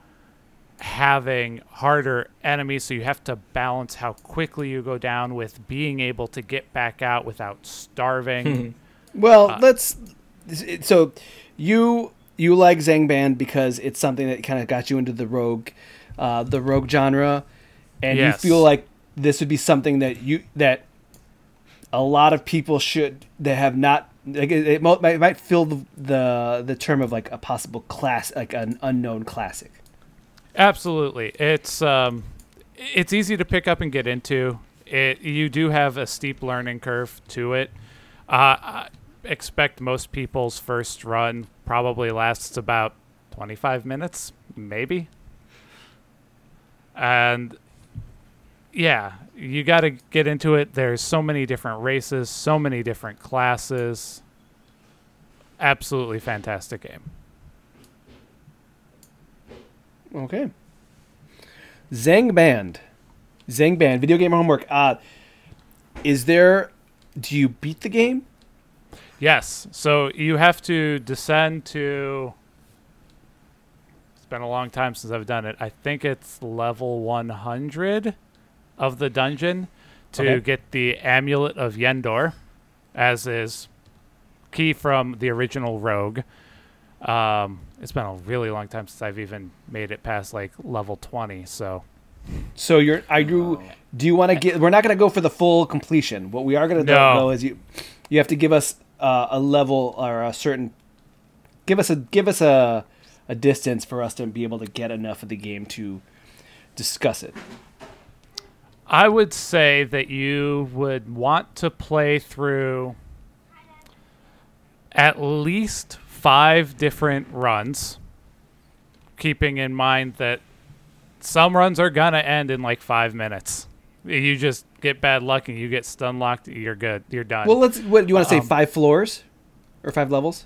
having harder enemies so you have to balance how quickly you go down with being able to get back out without starving <laughs> Well, Uh, let's. So, you you like Zangband because it's something that kind of got you into the rogue, uh, the rogue genre, and Yes. you feel like this would be something that you that a lot of people should that have not like it, it might, might fill the, the the term of like a possible class like an unknown classic. Absolutely. It's um it's easy to pick up and get into. It you do have a steep learning curve to it. Uh, I expect most people's first run probably lasts about 25 minutes, maybe. And yeah, you got to get into it. There's so many different races, so many different classes. Absolutely fantastic game. Okay. Zangband. Zangband, video game homework. Uh, is there. Do you beat the game? Yes. So you have to descend to. It's been a long time since I've done it. I think it's level 100 of the dungeon to Okay. get the Amulet of Yendor, as is key from the original Rogue. Um, it's been a really long time since I've even made it past like level 20. So So you're. I do Do you want to get? We're not going to go for the full completion. What we are going to No. do though is you. You have to give us uh, a level or a certain. Give us a give us a a distance for us to be able to get enough of the game to discuss it. I would say that you would want to play through at least five different runs, keeping in mind that some runs are gonna end in like five minutes. You just get bad luck and you get stun locked. You're good. You're done. Well, let's. What do you want to say? Um, Five floors, or five levels?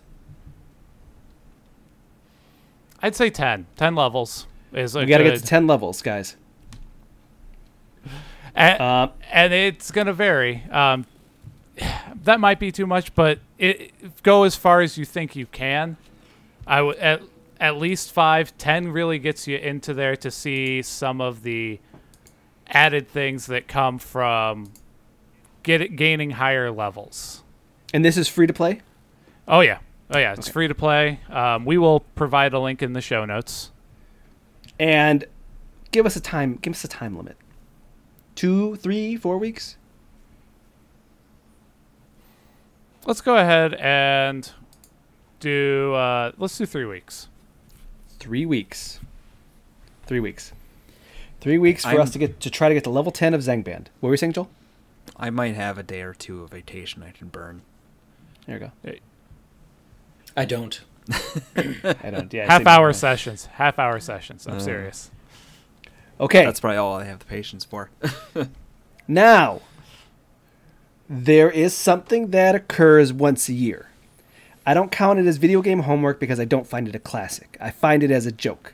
I'd say 10. 10 levels is We got to get to ten levels, guys. and, Um, and it's gonna vary. Um, that might be too much, but it go as far as you think you can. I would at at least five, ten really gets you into there to see some of the added things that come from get it, gaining higher levels. and this is free to play. Oh yeah, oh yeah, it's free to play. Um, we will provide a link in the show notes. And give us a time. Give us a time limit. Two, three, four weeks. Let's go ahead and do. Uh, let's do three weeks. Three weeks. Three weeks. Three weeks for I'm- us to get to try to get to level ten of Zangband. What were you saying, Joel? I might have a day or two of vacation I can burn. There you go. I don't. <laughs> I don't. Yeah. half hour thing. sessions. Half hour sessions. I'm Uh. serious. Okay. That's probably all I have the patience for. <laughs> Now, there is something that occurs once a year. I don't count it as video game homework because I don't find it a classic. I find it as a joke.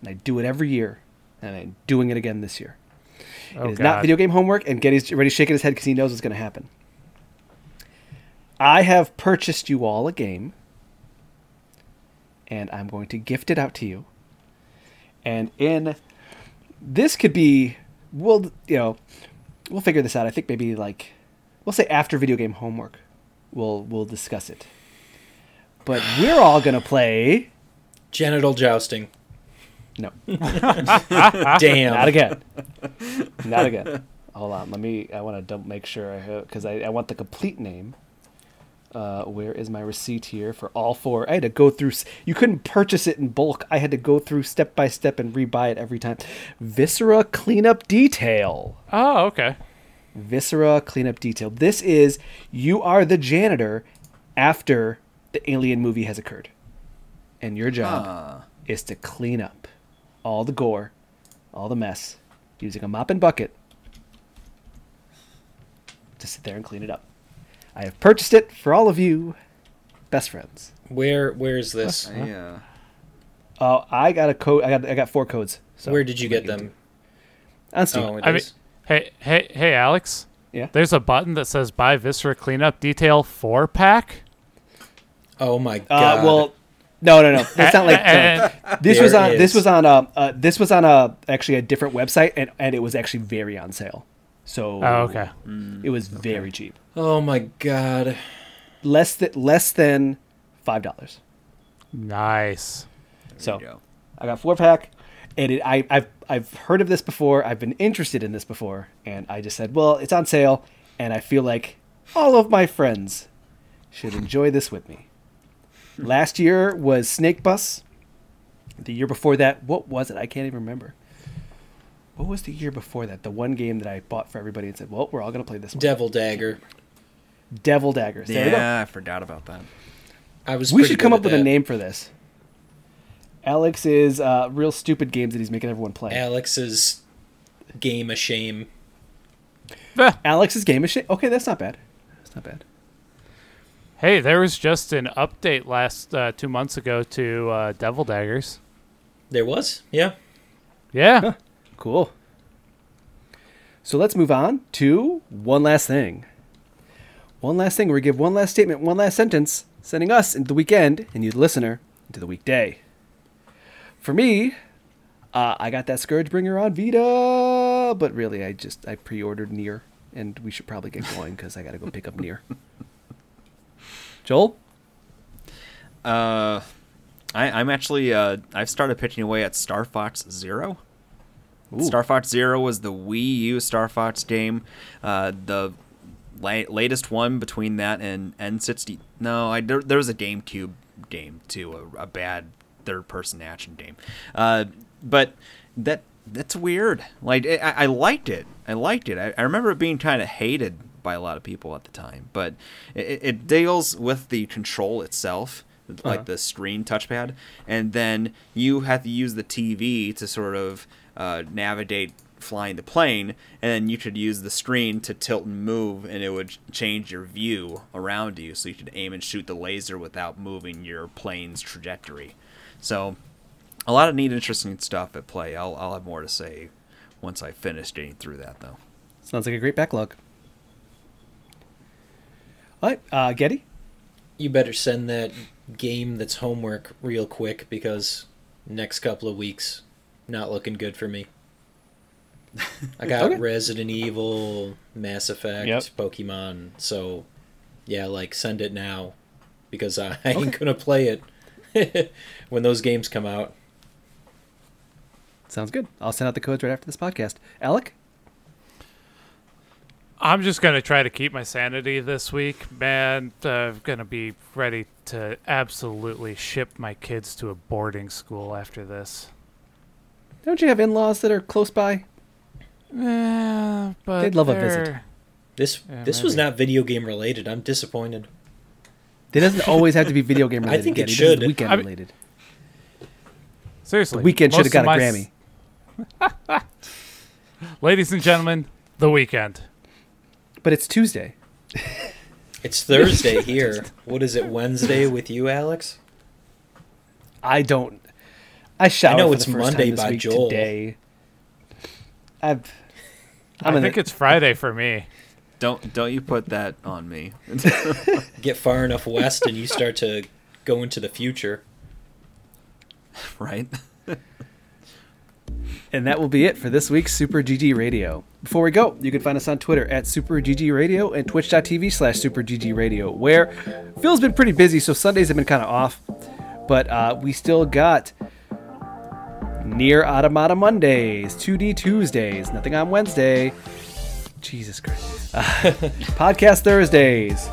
And I do it every year, and I'm doing it again this year. Oh, it is not video game homework, and Getty's already shaking his head because he knows what's going to happen. I have purchased you all a game, and I'm going to gift it out to you. And in this could be, we'll you know, we'll figure this out. I think maybe like we'll say after video game homework, we'll we'll discuss it. But we're all gonna play. Genital jousting. No, <laughs> Damn. not again. <laughs> Not again. Hold on. Let me. I want to double make sure I have because I, I want the complete name. Uh, where is my receipt here for all four? I had to go through. You couldn't purchase it in bulk. I had to go through step by step and rebuy it every time. Viscera cleanup detail. Oh, okay. Viscera cleanup detail. This is you are the janitor after the alien movie has occurred. And your job Ah. is to clean up all the gore, all the mess, using a mop and bucket to sit there and clean it up. I have purchased it for all of you, best friends. Where where is this? I, uh, Uh, I got a code. I got I got four codes. So Where did you get them? On Steam. Oh, it I mean, hey, hey, hey, Alex. Yeah. There's a button that says buy Viscera Cleanup Detail 4 pack. oh my uh, god. well, no, no, no. It's not like. no. And- This was on. This was on. Uh, uh, this was on a actually a different website, and, and it was actually very on sale. So oh, okay. it was very cheap. oh my god. Less than less than five dollars. Nice. So go. I got four pack, and it, I, I've I've heard of this before. I've been interested in this before, and I just said, well, it's on sale, and I feel like all of my friends should enjoy this with me. Last year was Snake Bus. The year before that, what was it? I can't even remember. What was the year before that? The one game that I bought for everybody and said, well, we're all gonna play this one. Devil Dagger. Devil Daggers. There we go. Yeah, I forgot about that. I was. We should come up at with a name for this. Alex's uh, real stupid games that he's making everyone play. Alex's game of shame. Eh, Alex's game is shit. Okay, that's not bad. That's not bad. Hey, there was just an update last uh, two months ago to uh, Devil Daggers. There was, yeah. Yeah. Cool. So let's move on to one last thing. One last thing. We give one last statement, one last sentence, sending us into the weekend and you, the listener, into the weekday. For me, uh, I got that Scourgebringer on Vita, but really, I just I pre-ordered Nier, and we should probably get going because I got to go pick up Nier. <laughs> Joel, Uh, I, I'm actually uh, I've started pitching away at Star Fox Zero. Ooh. Star Fox Zero was the Wii U Star Fox game. Uh, the la- latest one between that and N60. No, I there, there was a GameCube game too, a, a bad third-person action game. Uh, but that that's weird. Like I, I liked it. I liked it. I, I remember it being kind of hated by a lot of people at the time, but it, it deals with the control itself like the screen touchpad, and then you have to use the TV to sort of uh, navigate flying the plane, and then you could use the screen to tilt and move, and it would change your view around you, so you could aim and shoot the laser without moving your plane's trajectory. So, a lot of neat, interesting stuff at play. I'll I'll have more to say once I finish getting through that, though. sounds like a great backlog. All right, uh, Getty. You better send that game that's homework real quick because next couple of weeks not looking good for me. I <laughs> got Okay. Resident Evil, Mass Effect, Yep. Pokemon, so yeah, like send it now because I, I ain't Okay. gonna play it <laughs> when those games come out. Sounds good. I'll send out the codes right after this podcast. Alec. I'm just going to try to keep my sanity this week, man. Uh, I'm going to be ready to absolutely ship my kids to a boarding school after this. Don't you have in-laws that are close by? Yeah, but They'd love a visit. This Yeah, this was not video game related. I'm disappointed. It doesn't always have to be video game <laughs> related. I think it Getty. This should. weekend I mean- related. Seriously, The Weeknd should have got a Grammy. s- <laughs> Ladies and gentlemen, the Weeknd. But it's Tuesday. It's Thursday <laughs> here. What is it? Wednesday with you, Alex? I don't. I showered know for it's the first Monday by Joel. today. I've. i I'm in think the- it's Friday for me. Don't don't you put that on me. <laughs> Get far enough west and you <laughs> start to go into the future. right? And that will be it for this week's Super GG Radio. Before we go, you can find us on Twitter at SuperGGRadio and twitch.tv slash Super GG Radio, where Phil's been pretty busy, so Sundays have been kind of off. But uh, we still got Nier Automata Mondays, 2D Tuesdays, nothing on Wednesday. Jesus Christ. Uh, <laughs> podcast Thursdays.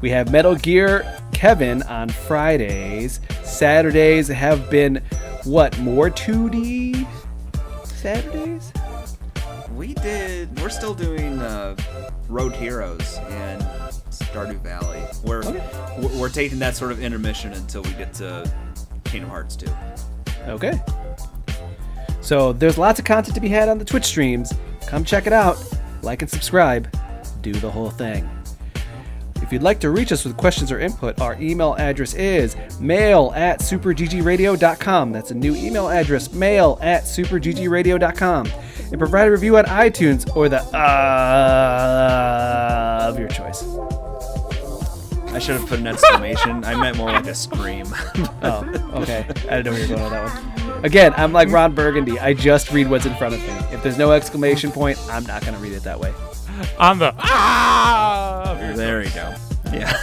We have Metal Gear Kevin on Fridays. Saturdays have been what more 2D Saturdays? We did. We're still doing uh, Road Heroes and Stardew Valley. We're we're- we're taking that sort of intermission until we get to Kingdom Hearts 2. Okay. So there's lots of content to be had on the Twitch streams. Come check it out. Like and subscribe. Do the whole thing. If you'd like to reach us with questions or input, our email address is mail at superggradio.com. That's a new email address, mail at superggradio.com. And provide a review on iTunes or the uh, of your choice. I should have put an exclamation. I meant more like a scream. <laughs> Oh, okay. <laughs> I didn't know where you were going with that one. Again, I'm like Ron Burgundy. I just read what's in front of me. If there's no exclamation point, I'm not going to read it that way. On the ah. there we go. Yeah.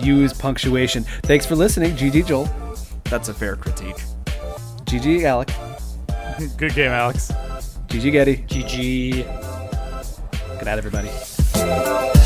<laughs> Use punctuation. Thanks for listening, GG Joel. That's a fair critique. GG Alec. <laughs> Good game, Alex. GG Getty. GG. Good night, everybody.